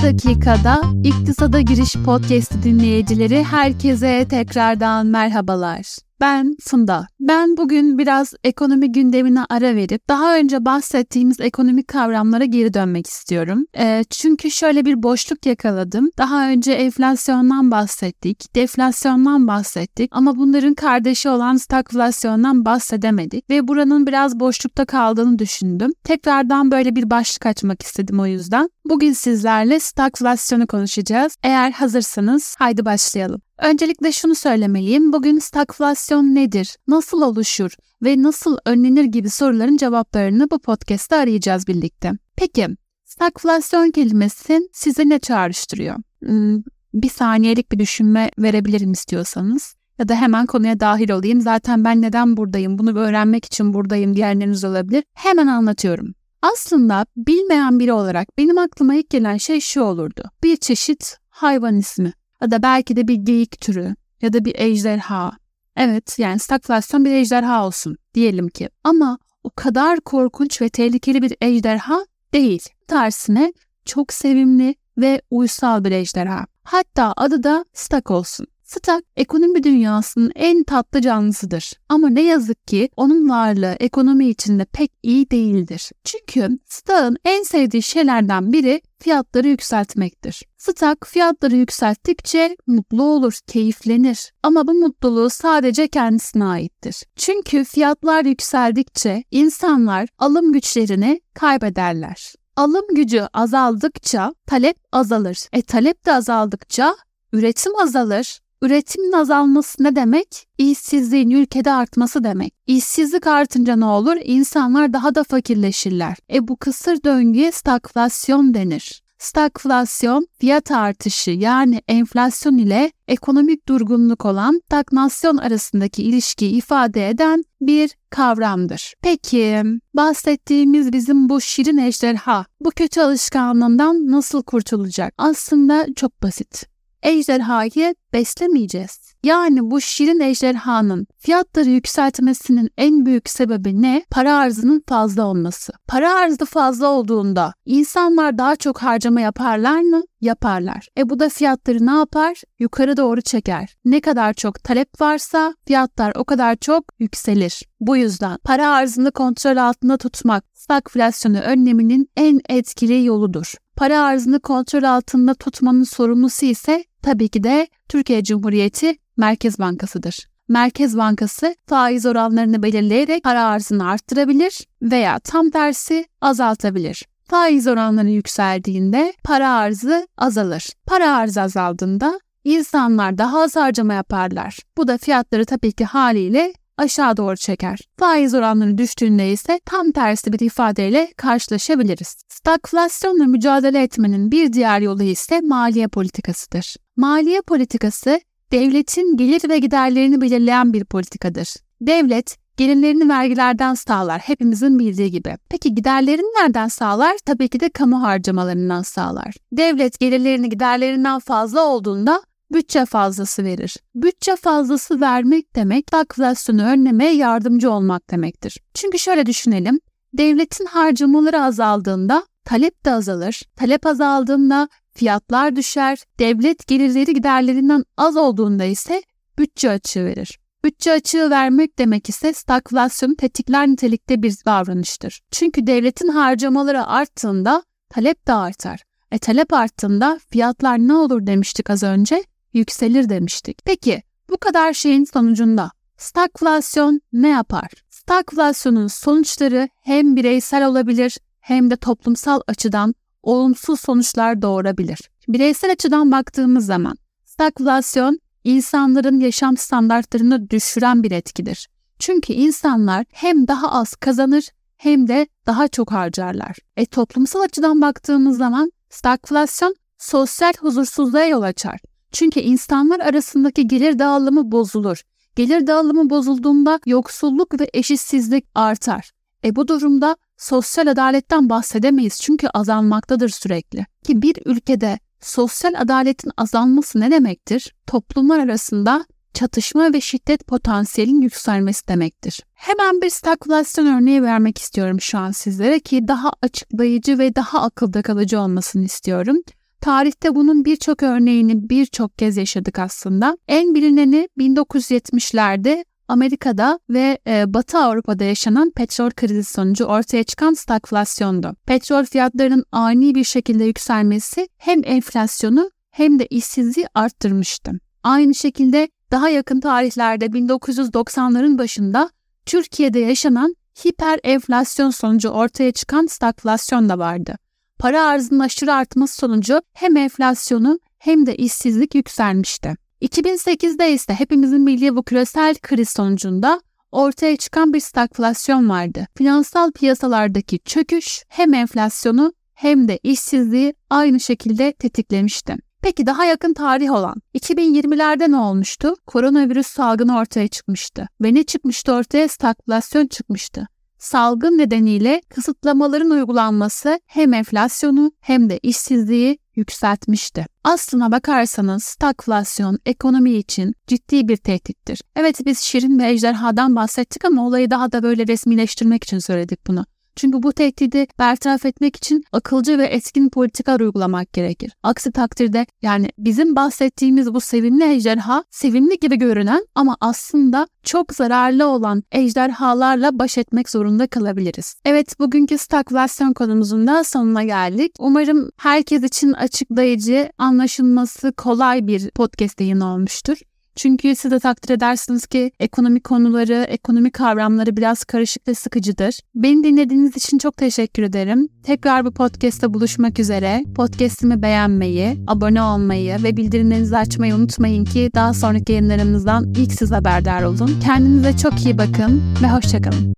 3 dakikada İktisada Giriş Podcast dinleyicileri herkese tekrardan merhabalar. Ben Funda. Ben bugün biraz ekonomi gündemine ara verip daha önce bahsettiğimiz ekonomik kavramlara geri dönmek istiyorum. E, çünkü şöyle bir boşluk yakaladım. Daha önce enflasyondan bahsettik, deflasyondan bahsettik ama bunların kardeşi olan stagflasyondan bahsedemedik ve buranın biraz boşlukta kaldığını düşündüm. Tekrardan böyle bir başlık açmak istedim o yüzden. Bugün sizlerle stagflasyonu konuşacağız. Eğer hazırsanız haydi başlayalım. Öncelikle şunu söylemeliyim. Bugün stagflasyon nedir, nasıl oluşur ve nasıl önlenir gibi soruların cevaplarını bu podcast'te arayacağız birlikte. Peki, stagflasyon kelimesi size ne çağrıştırıyor? Hmm, bir saniyelik bir düşünme verebilirim istiyorsanız. Ya da hemen konuya dahil olayım. Zaten ben neden buradayım, bunu öğrenmek için buradayım diyenleriniz olabilir. Hemen anlatıyorum. Aslında bilmeyen biri olarak benim aklıma ilk gelen şey şu olurdu. Bir çeşit hayvan ismi ya da belki de bir geyik türü ya da bir ejderha. Evet yani stagflasyon bir ejderha olsun diyelim ki. Ama o kadar korkunç ve tehlikeli bir ejderha değil. Tersine çok sevimli ve uysal bir ejderha. Hatta adı da Stak olsun. Stak ekonomi dünyasının en tatlı canlısıdır. Ama ne yazık ki onun varlığı ekonomi içinde pek iyi değildir. Çünkü Stak'ın en sevdiği şeylerden biri fiyatları yükseltmektir. Stak fiyatları yükselttikçe mutlu olur, keyiflenir. Ama bu mutluluğu sadece kendisine aittir. Çünkü fiyatlar yükseldikçe insanlar alım güçlerini kaybederler. Alım gücü azaldıkça talep azalır. E talep de azaldıkça üretim azalır. Üretimin azalması ne demek? İşsizliğin ülkede artması demek. İşsizlik artınca ne olur? İnsanlar daha da fakirleşirler. E bu kısır döngüye stagflasyon denir. Stagflasyon, fiyat artışı yani enflasyon ile ekonomik durgunluk olan stagnasyon arasındaki ilişkiyi ifade eden bir kavramdır. Peki bahsettiğimiz bizim bu şirin ejderha bu kötü alışkanlığından nasıl kurtulacak? Aslında çok basit ejderhayı beslemeyeceğiz. Yani bu şirin ejderhanın fiyatları yükseltmesinin en büyük sebebi ne? Para arzının fazla olması. Para arzı fazla olduğunda insanlar daha çok harcama yaparlar mı? Yaparlar. E bu da fiyatları ne yapar? Yukarı doğru çeker. Ne kadar çok talep varsa fiyatlar o kadar çok yükselir. Bu yüzden para arzını kontrol altında tutmak stagflasyonu önleminin en etkili yoludur. Para arzını kontrol altında tutmanın sorumlusu ise tabii ki de Türkiye Cumhuriyeti Merkez Bankası'dır. Merkez Bankası faiz oranlarını belirleyerek para arzını arttırabilir veya tam tersi azaltabilir. Faiz oranları yükseldiğinde para arzı azalır. Para arzı azaldığında insanlar daha az harcama yaparlar. Bu da fiyatları tabii ki haliyle aşağı doğru çeker. Faiz oranları düştüğünde ise tam tersi bir ifadeyle karşılaşabiliriz. Stagflasyonla mücadele etmenin bir diğer yolu ise maliye politikasıdır. Maliye politikası devletin gelir ve giderlerini belirleyen bir politikadır. Devlet gelirlerini vergilerden sağlar hepimizin bildiği gibi. Peki giderlerini nereden sağlar? Tabii ki de kamu harcamalarından sağlar. Devlet gelirlerini giderlerinden fazla olduğunda bütçe fazlası verir. Bütçe fazlası vermek demek enflasyonu önlemeye yardımcı olmak demektir. Çünkü şöyle düşünelim. Devletin harcamaları azaldığında talep de azalır. Talep azaldığında fiyatlar düşer. Devlet gelirleri giderlerinden az olduğunda ise bütçe açığı verir. Bütçe açığı vermek demek ise stagflasyonu tetikler nitelikte bir davranıştır. Çünkü devletin harcamaları arttığında talep de artar. E talep arttığında fiyatlar ne olur demiştik az önce? Yükselir demiştik. Peki bu kadar şeyin sonucunda stagflasyon ne yapar? Stagflasyonun sonuçları hem bireysel olabilir hem de toplumsal açıdan olumsuz sonuçlar doğurabilir. Bireysel açıdan baktığımız zaman stagflasyon insanların yaşam standartlarını düşüren bir etkidir. Çünkü insanlar hem daha az kazanır hem de daha çok harcarlar. E toplumsal açıdan baktığımız zaman stagflasyon sosyal huzursuzluğa yol açar. Çünkü insanlar arasındaki gelir dağılımı bozulur. Gelir dağılımı bozulduğunda yoksulluk ve eşitsizlik artar. E bu durumda sosyal adaletten bahsedemeyiz çünkü azalmaktadır sürekli. Ki bir ülkede sosyal adaletin azalması ne demektir? Toplumlar arasında çatışma ve şiddet potansiyelin yükselmesi demektir. Hemen bir stagflasyon örneği vermek istiyorum şu an sizlere ki daha açıklayıcı ve daha akılda kalıcı olmasını istiyorum. Tarihte bunun birçok örneğini birçok kez yaşadık aslında. En bilineni 1970'lerde Amerika'da ve e, Batı Avrupa'da yaşanan petrol krizi sonucu ortaya çıkan stagflasyondu. Petrol fiyatlarının ani bir şekilde yükselmesi hem enflasyonu hem de işsizliği arttırmıştı. Aynı şekilde daha yakın tarihlerde 1990'ların başında Türkiye'de yaşanan hiper enflasyon sonucu ortaya çıkan stagflasyon da vardı. Para arzının aşırı artması sonucu hem enflasyonu hem de işsizlik yükselmişti. 2008'de ise hepimizin bildiği bu küresel kriz sonucunda ortaya çıkan bir stagflasyon vardı. Finansal piyasalardaki çöküş hem enflasyonu hem de işsizliği aynı şekilde tetiklemişti. Peki daha yakın tarih olan 2020'lerde ne olmuştu? Koronavirüs salgını ortaya çıkmıştı. Ve ne çıkmıştı ortaya? Stagflasyon çıkmıştı. Salgın nedeniyle kısıtlamaların uygulanması hem enflasyonu hem de işsizliği yükseltmişti. Aslına bakarsanız stagflasyon ekonomi için ciddi bir tehdittir. Evet biz Şirin ve Ejderha'dan bahsettik ama olayı daha da böyle resmileştirmek için söyledik bunu. Çünkü bu tehdidi bertaraf etmek için akılcı ve etkin politikalar uygulamak gerekir. Aksi takdirde yani bizim bahsettiğimiz bu sevimli ejderha sevimli gibi görünen ama aslında çok zararlı olan ejderhalarla baş etmek zorunda kalabiliriz. Evet bugünkü stagflasyon konumuzun da sonuna geldik. Umarım herkes için açıklayıcı, anlaşılması kolay bir podcast yayını olmuştur. Çünkü siz de takdir edersiniz ki ekonomik konuları, ekonomik kavramları biraz karışık ve sıkıcıdır. Beni dinlediğiniz için çok teşekkür ederim. Tekrar bu podcast'ta buluşmak üzere. Podcast'imi beğenmeyi, abone olmayı ve bildirimlerinizi açmayı unutmayın ki daha sonraki yayınlarımızdan ilk siz haberdar olun. Kendinize çok iyi bakın ve hoşçakalın.